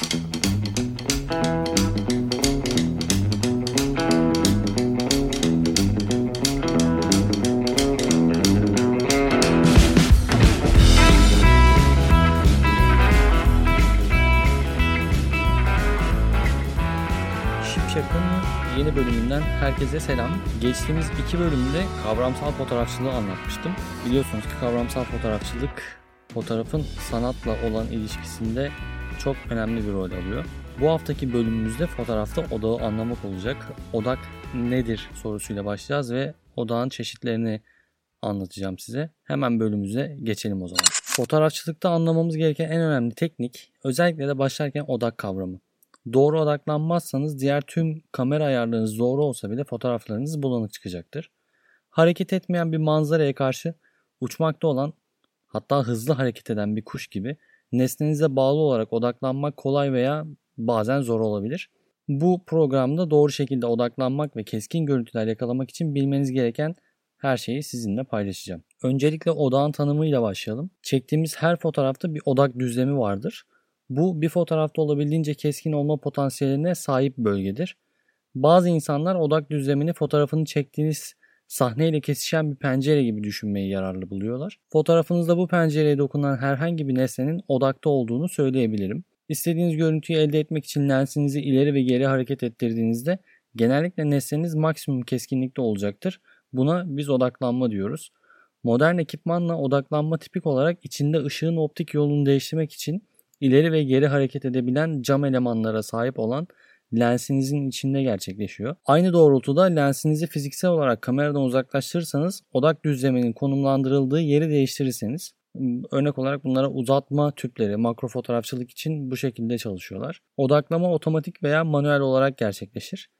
Şipşak'ın yeni bölümünden herkese selam. Geçtiğimiz iki bölümde kavramsal fotoğrafçılığı anlatmıştım. Biliyorsunuz ki kavramsal fotoğrafçılık fotoğrafın sanatla olan ilişkisinde çok önemli bir rol alıyor. Bu haftaki bölümümüzde fotoğrafta odağı anlamak olacak. Odak nedir sorusuyla başlayacağız ve odağın çeşitlerini anlatacağım size. Hemen bölümümüze geçelim o zaman. Fotoğrafçılıkta anlamamız gereken en önemli teknik özellikle de başlarken odak kavramı. Doğru odaklanmazsanız diğer tüm kamera ayarlarınız doğru olsa bile fotoğraflarınız bulanık çıkacaktır. Hareket etmeyen bir manzaraya karşı uçmakta olan hatta hızlı hareket eden bir kuş gibi nesnenize bağlı olarak odaklanmak kolay veya bazen zor olabilir. Bu programda doğru şekilde odaklanmak ve keskin görüntüler yakalamak için bilmeniz gereken her şeyi sizinle paylaşacağım. Öncelikle odağın tanımıyla başlayalım. Çektiğimiz her fotoğrafta bir odak düzlemi vardır. Bu bir fotoğrafta olabildiğince keskin olma potansiyeline sahip bölgedir. Bazı insanlar odak düzlemini fotoğrafını çektiğiniz sahneyle kesişen bir pencere gibi düşünmeyi yararlı buluyorlar. Fotoğrafınızda bu pencereye dokunan herhangi bir nesnenin odakta olduğunu söyleyebilirim. İstediğiniz görüntüyü elde etmek için lensinizi ileri ve geri hareket ettirdiğinizde genellikle nesneniz maksimum keskinlikte olacaktır. Buna biz odaklanma diyoruz. Modern ekipmanla odaklanma tipik olarak içinde ışığın optik yolunu değiştirmek için ileri ve geri hareket edebilen cam elemanlara sahip olan lensinizin içinde gerçekleşiyor. Aynı doğrultuda lensinizi fiziksel olarak kameradan uzaklaştırırsanız odak düzleminin konumlandırıldığı yeri değiştirirseniz örnek olarak bunlara uzatma tüpleri makro fotoğrafçılık için bu şekilde çalışıyorlar. Odaklama otomatik veya manuel olarak gerçekleşir.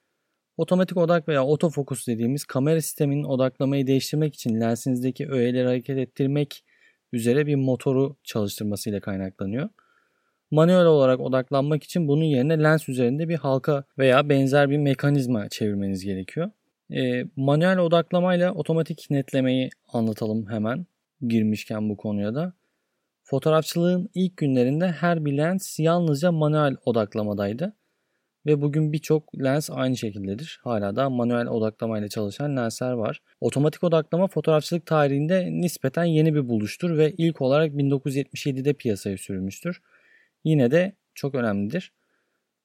Otomatik odak veya otofokus dediğimiz kamera sisteminin odaklamayı değiştirmek için lensinizdeki öğeleri hareket ettirmek üzere bir motoru çalıştırmasıyla kaynaklanıyor. Manuel olarak odaklanmak için bunun yerine lens üzerinde bir halka veya benzer bir mekanizma çevirmeniz gerekiyor. E, manuel odaklamayla otomatik netlemeyi anlatalım hemen girmişken bu konuya da. Fotoğrafçılığın ilk günlerinde her bir lens yalnızca manuel odaklamadaydı. Ve bugün birçok lens aynı şekildedir. Hala da manuel odaklamayla çalışan lensler var. Otomatik odaklama fotoğrafçılık tarihinde nispeten yeni bir buluştur ve ilk olarak 1977'de piyasaya sürülmüştür yine de çok önemlidir.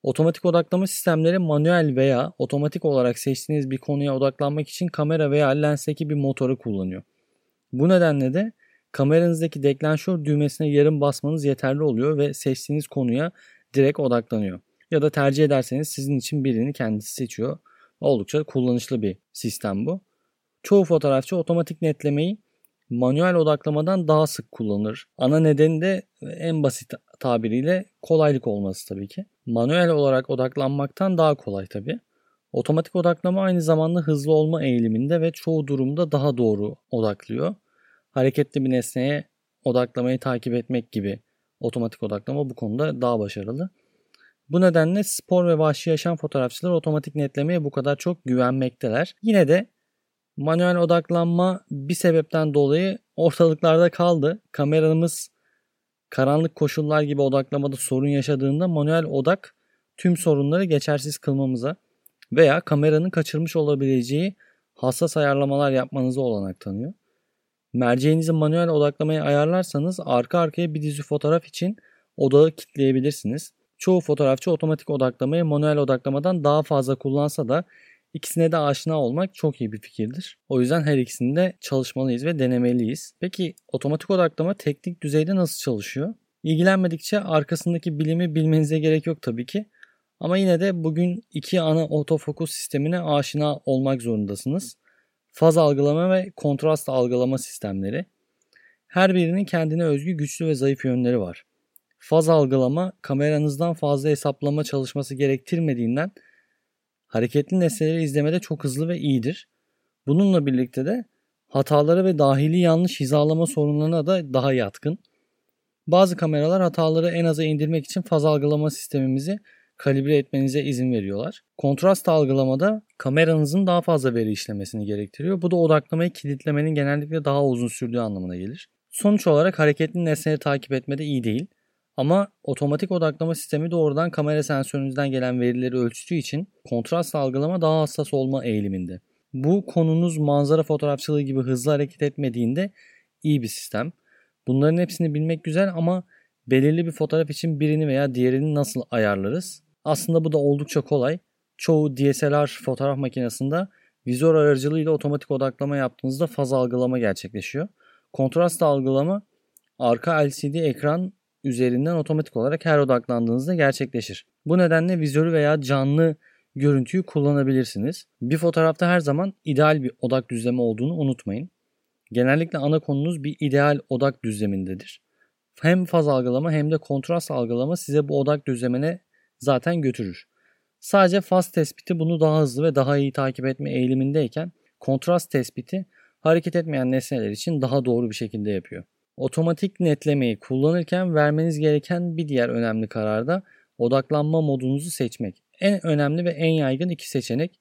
Otomatik odaklama sistemleri manuel veya otomatik olarak seçtiğiniz bir konuya odaklanmak için kamera veya lensteki bir motoru kullanıyor. Bu nedenle de kameranızdaki deklanşör düğmesine yarım basmanız yeterli oluyor ve seçtiğiniz konuya direkt odaklanıyor. Ya da tercih ederseniz sizin için birini kendisi seçiyor. Oldukça kullanışlı bir sistem bu. Çoğu fotoğrafçı otomatik netlemeyi manuel odaklamadan daha sık kullanır. Ana nedeni de en basit tabiriyle kolaylık olması tabii ki. Manuel olarak odaklanmaktan daha kolay tabii. Otomatik odaklama aynı zamanda hızlı olma eğiliminde ve çoğu durumda daha doğru odaklıyor. Hareketli bir nesneye odaklamayı takip etmek gibi otomatik odaklama bu konuda daha başarılı. Bu nedenle spor ve vahşi yaşam fotoğrafçılar otomatik netlemeye bu kadar çok güvenmekteler. Yine de manuel odaklanma bir sebepten dolayı ortalıklarda kaldı. Kameramız karanlık koşullar gibi odaklamada sorun yaşadığında manuel odak tüm sorunları geçersiz kılmamıza veya kameranın kaçırmış olabileceği hassas ayarlamalar yapmanıza olanak tanıyor. Merceğinizi manuel odaklamaya ayarlarsanız arka arkaya bir dizi fotoğraf için odağı kitleyebilirsiniz. Çoğu fotoğrafçı otomatik odaklamayı manuel odaklamadan daha fazla kullansa da İkisine de aşina olmak çok iyi bir fikirdir. O yüzden her ikisinde çalışmalıyız ve denemeliyiz. Peki otomatik odaklama teknik düzeyde nasıl çalışıyor? İlgilenmedikçe arkasındaki bilimi bilmenize gerek yok tabii ki. Ama yine de bugün iki ana otofokus sistemine aşina olmak zorundasınız. Faz algılama ve kontrast algılama sistemleri. Her birinin kendine özgü güçlü ve zayıf yönleri var. Faz algılama kameranızdan fazla hesaplama çalışması gerektirmediğinden hareketli nesneleri izlemede çok hızlı ve iyidir. Bununla birlikte de hataları ve dahili yanlış hizalama sorunlarına da daha yatkın. Bazı kameralar hataları en aza indirmek için faz algılama sistemimizi kalibre etmenize izin veriyorlar. Kontrast algılamada kameranızın daha fazla veri işlemesini gerektiriyor. Bu da odaklamayı kilitlemenin genellikle daha uzun sürdüğü anlamına gelir. Sonuç olarak hareketli nesneleri takip etmede iyi değil. Ama otomatik odaklama sistemi doğrudan kamera sensörünüzden gelen verileri ölçtüğü için kontrast algılama daha hassas olma eğiliminde. Bu konunuz manzara fotoğrafçılığı gibi hızlı hareket etmediğinde iyi bir sistem. Bunların hepsini bilmek güzel ama belirli bir fotoğraf için birini veya diğerini nasıl ayarlarız? Aslında bu da oldukça kolay. Çoğu DSLR fotoğraf makinesinde vizör aracılığıyla otomatik odaklama yaptığınızda faz algılama gerçekleşiyor. Kontrast algılama arka LCD ekran üzerinden otomatik olarak her odaklandığınızda gerçekleşir. Bu nedenle vizörü veya canlı görüntüyü kullanabilirsiniz. Bir fotoğrafta her zaman ideal bir odak düzlemi olduğunu unutmayın. Genellikle ana konunuz bir ideal odak düzlemindedir. Hem faz algılama hem de kontrast algılama size bu odak düzlemine zaten götürür. Sadece faz tespiti bunu daha hızlı ve daha iyi takip etme eğilimindeyken kontrast tespiti hareket etmeyen nesneler için daha doğru bir şekilde yapıyor. Otomatik netlemeyi kullanırken vermeniz gereken bir diğer önemli karar da odaklanma modunuzu seçmek. En önemli ve en yaygın iki seçenek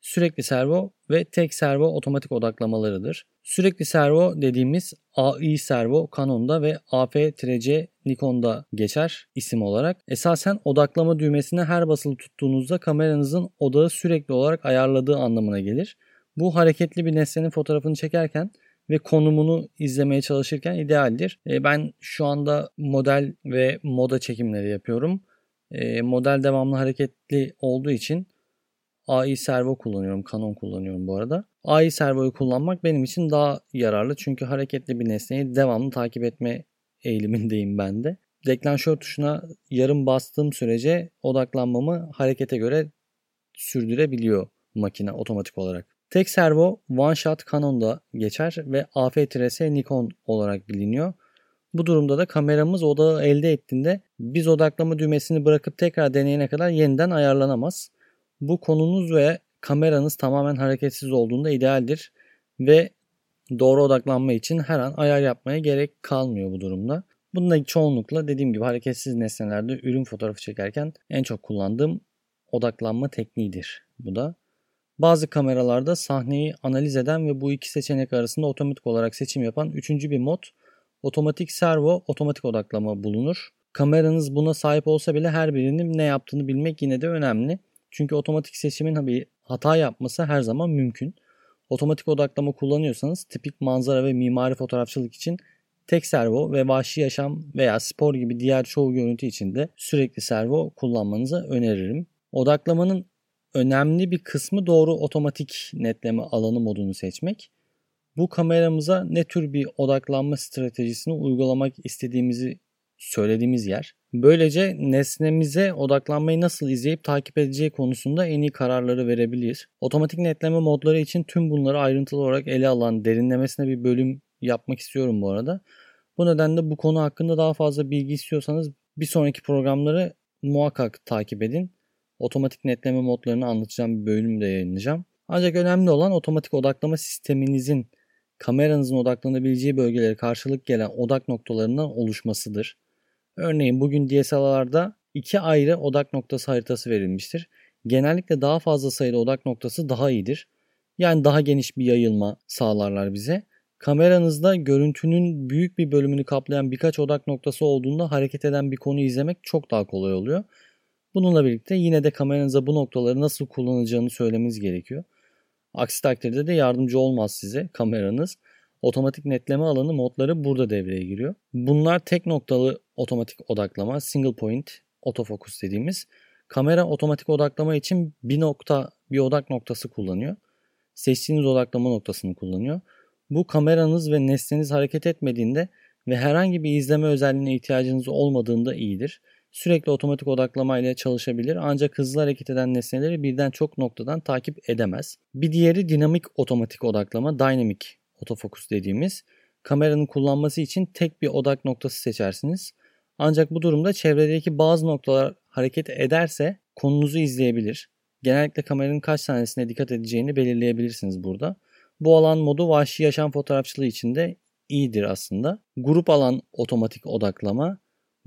sürekli servo ve tek servo otomatik odaklamalarıdır. Sürekli servo dediğimiz AI servo Canon'da ve AF-C Nikon'da geçer isim olarak. Esasen odaklama düğmesine her basılı tuttuğunuzda kameranızın odağı sürekli olarak ayarladığı anlamına gelir. Bu hareketli bir nesnenin fotoğrafını çekerken ve konumunu izlemeye çalışırken idealdir. E, ben şu anda model ve moda çekimleri yapıyorum. E, model devamlı hareketli olduğu için AI servo kullanıyorum. Canon kullanıyorum bu arada. AI servoyu kullanmak benim için daha yararlı. Çünkü hareketli bir nesneyi devamlı takip etme eğilimindeyim ben de. Deklanşör tuşuna yarım bastığım sürece odaklanmamı harekete göre sürdürebiliyor makine otomatik olarak. Tek servo One Shot Canon'da geçer ve AF-S Nikon olarak biliniyor. Bu durumda da kameramız odağı elde ettiğinde biz odaklama düğmesini bırakıp tekrar deneyene kadar yeniden ayarlanamaz. Bu konunuz ve kameranız tamamen hareketsiz olduğunda idealdir ve doğru odaklanma için her an ayar yapmaya gerek kalmıyor bu durumda. Bunda çoğunlukla dediğim gibi hareketsiz nesnelerde ürün fotoğrafı çekerken en çok kullandığım odaklanma tekniğidir bu da. Bazı kameralarda sahneyi analiz eden ve bu iki seçenek arasında otomatik olarak seçim yapan üçüncü bir mod otomatik servo otomatik odaklama bulunur. Kameranız buna sahip olsa bile her birinin ne yaptığını bilmek yine de önemli. Çünkü otomatik seçimin bir hata yapması her zaman mümkün. Otomatik odaklama kullanıyorsanız tipik manzara ve mimari fotoğrafçılık için tek servo ve vahşi yaşam veya spor gibi diğer çoğu görüntü için de sürekli servo kullanmanızı öneririm. Odaklamanın önemli bir kısmı doğru otomatik netleme alanı modunu seçmek. Bu kameramıza ne tür bir odaklanma stratejisini uygulamak istediğimizi söylediğimiz yer. Böylece nesnemize odaklanmayı nasıl izleyip takip edeceği konusunda en iyi kararları verebilir. Otomatik netleme modları için tüm bunları ayrıntılı olarak ele alan derinlemesine bir bölüm yapmak istiyorum bu arada. Bu nedenle bu konu hakkında daha fazla bilgi istiyorsanız bir sonraki programları muhakkak takip edin. Otomatik netleme modlarını anlatacağım bir bölüm de yayınlayacağım. Ancak önemli olan otomatik odaklama sisteminizin kameranızın odaklanabileceği bölgelere karşılık gelen odak noktalarından oluşmasıdır. Örneğin bugün DSLR'larda iki ayrı odak noktası haritası verilmiştir. Genellikle daha fazla sayıda odak noktası daha iyidir. Yani daha geniş bir yayılma sağlarlar bize. Kameranızda görüntünün büyük bir bölümünü kaplayan birkaç odak noktası olduğunda hareket eden bir konu izlemek çok daha kolay oluyor. Bununla birlikte yine de kameranıza bu noktaları nasıl kullanacağını söylemeniz gerekiyor. Aksi takdirde de yardımcı olmaz size kameranız. Otomatik netleme alanı modları burada devreye giriyor. Bunlar tek noktalı otomatik odaklama, single point autofocus dediğimiz kamera otomatik odaklama için bir nokta, bir odak noktası kullanıyor. Seçtiğiniz odaklama noktasını kullanıyor. Bu kameranız ve nesneniz hareket etmediğinde ve herhangi bir izleme özelliğine ihtiyacınız olmadığında iyidir. Sürekli otomatik odaklama ile çalışabilir ancak hızlı hareket eden nesneleri birden çok noktadan takip edemez. Bir diğeri dinamik otomatik odaklama, dynamic autofocus dediğimiz. Kameranın kullanması için tek bir odak noktası seçersiniz. Ancak bu durumda çevredeki bazı noktalar hareket ederse konunuzu izleyebilir. Genellikle kameranın kaç tanesine dikkat edeceğini belirleyebilirsiniz burada. Bu alan modu vahşi yaşam fotoğrafçılığı için de iyidir aslında. Grup alan otomatik odaklama,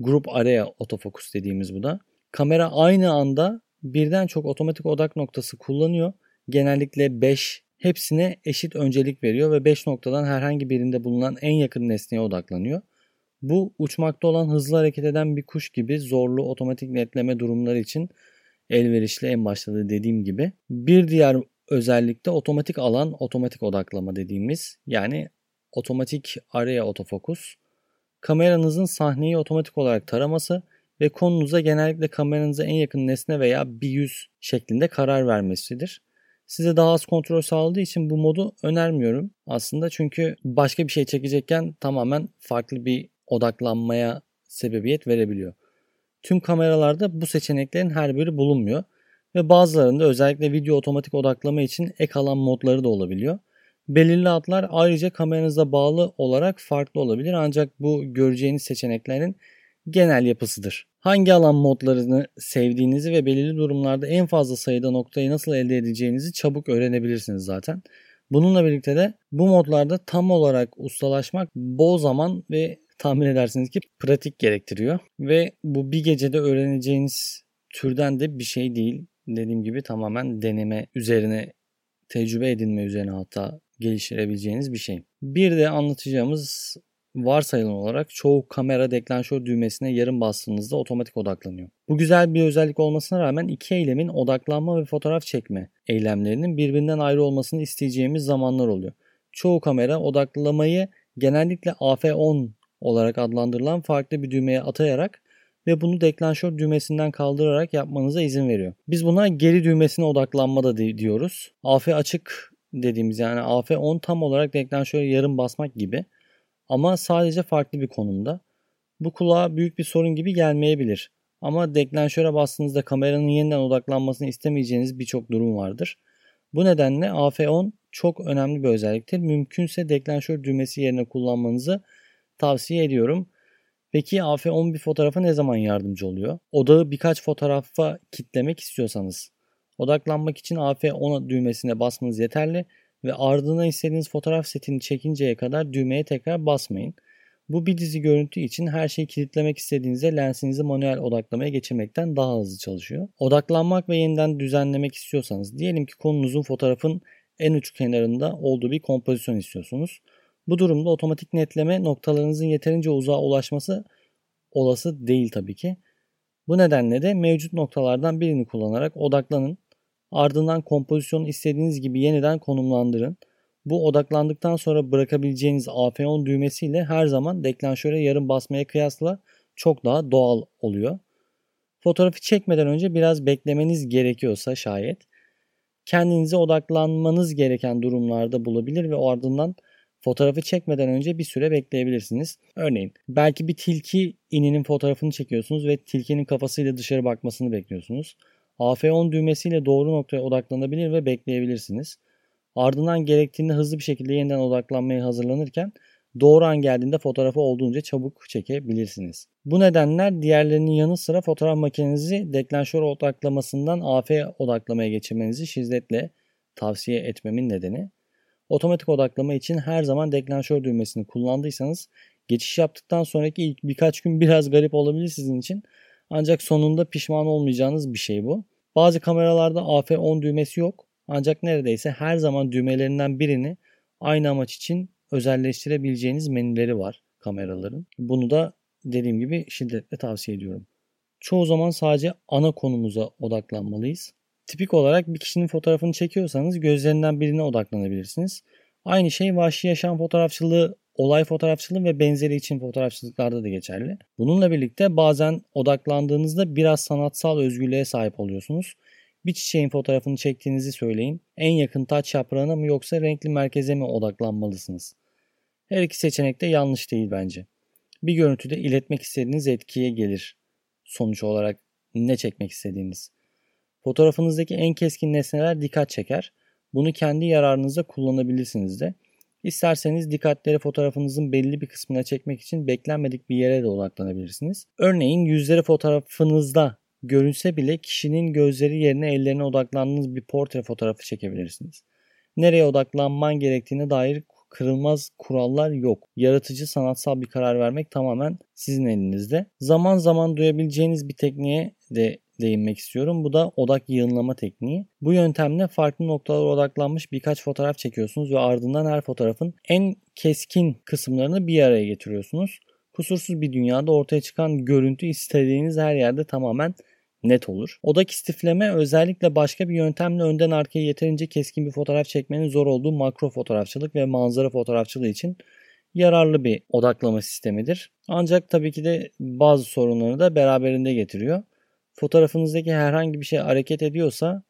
grup area autofocus dediğimiz bu da. Kamera aynı anda birden çok otomatik odak noktası kullanıyor. Genellikle 5 hepsine eşit öncelik veriyor ve 5 noktadan herhangi birinde bulunan en yakın nesneye odaklanıyor. Bu uçmakta olan hızlı hareket eden bir kuş gibi zorlu otomatik netleme durumları için elverişli en başta da dediğim gibi. Bir diğer özellikle otomatik alan, otomatik odaklama dediğimiz yani otomatik araya otofokus. Kameranızın sahneyi otomatik olarak taraması ve konunuza genellikle kameranıza en yakın nesne veya bir yüz şeklinde karar vermesidir. Size daha az kontrol sağladığı için bu modu önermiyorum aslında çünkü başka bir şey çekecekken tamamen farklı bir odaklanmaya sebebiyet verebiliyor. Tüm kameralarda bu seçeneklerin her biri bulunmuyor ve bazılarında özellikle video otomatik odaklama için ek alan modları da olabiliyor. Belirli adlar ayrıca kameranıza bağlı olarak farklı olabilir ancak bu göreceğiniz seçeneklerin genel yapısıdır. Hangi alan modlarını sevdiğinizi ve belirli durumlarda en fazla sayıda noktayı nasıl elde edeceğinizi çabuk öğrenebilirsiniz zaten. Bununla birlikte de bu modlarda tam olarak ustalaşmak bol zaman ve tahmin edersiniz ki pratik gerektiriyor. Ve bu bir gecede öğreneceğiniz türden de bir şey değil. Dediğim gibi tamamen deneme üzerine, tecrübe edinme üzerine hatta geliştirebileceğiniz bir şey. Bir de anlatacağımız varsayılan olarak çoğu kamera deklanşör düğmesine yarım bastığınızda otomatik odaklanıyor. Bu güzel bir özellik olmasına rağmen iki eylemin odaklanma ve fotoğraf çekme eylemlerinin birbirinden ayrı olmasını isteyeceğimiz zamanlar oluyor. Çoğu kamera odaklamayı genellikle AF10 olarak adlandırılan farklı bir düğmeye atayarak ve bunu deklanşör düğmesinden kaldırarak yapmanıza izin veriyor. Biz buna geri düğmesine odaklanma da diyoruz. AF açık dediğimiz yani AF10 tam olarak deklanşöre yarım basmak gibi ama sadece farklı bir konumda. Bu kulağa büyük bir sorun gibi gelmeyebilir. Ama deklanşöre bastığınızda kameranın yeniden odaklanmasını istemeyeceğiniz birçok durum vardır. Bu nedenle AF10 çok önemli bir özelliktir. Mümkünse deklanşör düğmesi yerine kullanmanızı tavsiye ediyorum. Peki AF10 bir fotoğrafa ne zaman yardımcı oluyor? Odağı birkaç fotoğrafa kitlemek istiyorsanız odaklanmak için AF10 düğmesine basmanız yeterli ve ardından istediğiniz fotoğraf setini çekinceye kadar düğmeye tekrar basmayın. Bu bir dizi görüntü için her şeyi kilitlemek istediğinizde lensinizi manuel odaklamaya geçirmekten daha hızlı çalışıyor. Odaklanmak ve yeniden düzenlemek istiyorsanız diyelim ki konunuzun fotoğrafın en uç kenarında olduğu bir kompozisyon istiyorsunuz. Bu durumda otomatik netleme noktalarınızın yeterince uzağa ulaşması olası değil tabii ki. Bu nedenle de mevcut noktalardan birini kullanarak odaklanın Ardından kompozisyonu istediğiniz gibi yeniden konumlandırın. Bu odaklandıktan sonra bırakabileceğiniz AF10 düğmesiyle her zaman deklanşöre yarım basmaya kıyasla çok daha doğal oluyor. Fotoğrafı çekmeden önce biraz beklemeniz gerekiyorsa şayet kendinize odaklanmanız gereken durumlarda bulabilir ve ardından fotoğrafı çekmeden önce bir süre bekleyebilirsiniz. Örneğin belki bir tilki ininin fotoğrafını çekiyorsunuz ve tilkinin kafasıyla dışarı bakmasını bekliyorsunuz. AF10 düğmesiyle doğru noktaya odaklanabilir ve bekleyebilirsiniz. Ardından gerektiğinde hızlı bir şekilde yeniden odaklanmaya hazırlanırken doğru an geldiğinde fotoğrafı olduğunca çabuk çekebilirsiniz. Bu nedenler diğerlerinin yanı sıra fotoğraf makinenizi deklanşör odaklamasından AF odaklamaya geçirmenizi şiddetle tavsiye etmemin nedeni. Otomatik odaklama için her zaman deklanşör düğmesini kullandıysanız geçiş yaptıktan sonraki ilk birkaç gün biraz garip olabilir sizin için. Ancak sonunda pişman olmayacağınız bir şey bu. Bazı kameralarda AF10 düğmesi yok. Ancak neredeyse her zaman düğmelerinden birini aynı amaç için özelleştirebileceğiniz menüleri var kameraların. Bunu da dediğim gibi şiddetle tavsiye ediyorum. Çoğu zaman sadece ana konumuza odaklanmalıyız. Tipik olarak bir kişinin fotoğrafını çekiyorsanız gözlerinden birine odaklanabilirsiniz. Aynı şey vahşi yaşam fotoğrafçılığı olay fotoğrafçılığı ve benzeri için fotoğrafçılıklarda da geçerli. Bununla birlikte bazen odaklandığınızda biraz sanatsal özgürlüğe sahip oluyorsunuz. Bir çiçeğin fotoğrafını çektiğinizi söyleyin. En yakın taç yaprağına mı yoksa renkli merkeze mi odaklanmalısınız? Her iki seçenek de yanlış değil bence. Bir görüntüde iletmek istediğiniz etkiye gelir. Sonuç olarak ne çekmek istediğiniz. Fotoğrafınızdaki en keskin nesneler dikkat çeker. Bunu kendi yararınıza kullanabilirsiniz de. İsterseniz dikkatleri fotoğrafınızın belli bir kısmına çekmek için beklenmedik bir yere de odaklanabilirsiniz. Örneğin yüzleri fotoğrafınızda görünse bile kişinin gözleri yerine ellerine odaklandığınız bir portre fotoğrafı çekebilirsiniz. Nereye odaklanman gerektiğine dair kırılmaz kurallar yok. Yaratıcı sanatsal bir karar vermek tamamen sizin elinizde. Zaman zaman duyabileceğiniz bir tekniğe de değinmek istiyorum. Bu da odak yığınlama tekniği. Bu yöntemle farklı noktalara odaklanmış birkaç fotoğraf çekiyorsunuz ve ardından her fotoğrafın en keskin kısımlarını bir araya getiriyorsunuz. Kusursuz bir dünyada ortaya çıkan görüntü istediğiniz her yerde tamamen net olur. Odak istifleme özellikle başka bir yöntemle önden arkaya yeterince keskin bir fotoğraf çekmenin zor olduğu makro fotoğrafçılık ve manzara fotoğrafçılığı için yararlı bir odaklama sistemidir. Ancak tabii ki de bazı sorunları da beraberinde getiriyor. Fotoğrafınızdaki herhangi bir şey hareket ediyorsa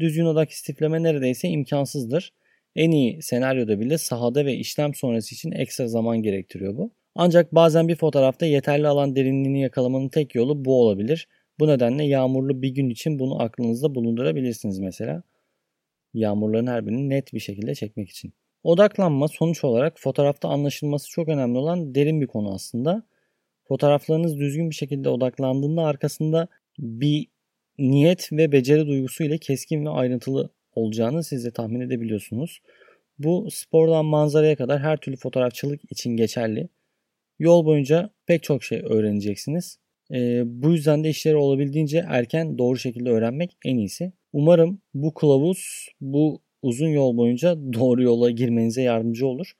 düzgün odak istifleme neredeyse imkansızdır. En iyi senaryoda bile sahada ve işlem sonrası için ekstra zaman gerektiriyor bu. Ancak bazen bir fotoğrafta yeterli alan derinliğini yakalamanın tek yolu bu olabilir. Bu nedenle yağmurlu bir gün için bunu aklınızda bulundurabilirsiniz mesela. Yağmurların her birini net bir şekilde çekmek için. Odaklanma sonuç olarak fotoğrafta anlaşılması çok önemli olan derin bir konu aslında. Fotoğraflarınız düzgün bir şekilde odaklandığında arkasında bir niyet ve beceri duygusu ile keskin ve ayrıntılı olacağını siz de tahmin edebiliyorsunuz. Bu spordan manzaraya kadar her türlü fotoğrafçılık için geçerli. Yol boyunca pek çok şey öğreneceksiniz. E, bu yüzden de işleri olabildiğince erken doğru şekilde öğrenmek en iyisi. Umarım bu kılavuz bu uzun yol boyunca doğru yola girmenize yardımcı olur.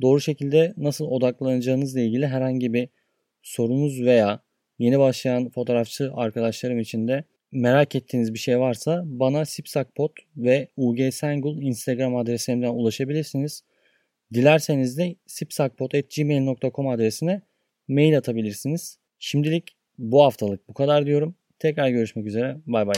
Doğru şekilde nasıl odaklanacağınızla ilgili herhangi bir sorunuz veya yeni başlayan fotoğrafçı arkadaşlarım için de merak ettiğiniz bir şey varsa bana sipsakpot ve ugsengul Instagram adresimden ulaşabilirsiniz. Dilerseniz de sipsakpot.gmail.com adresine mail atabilirsiniz. Şimdilik bu haftalık bu kadar diyorum. Tekrar görüşmek üzere. Bay bay.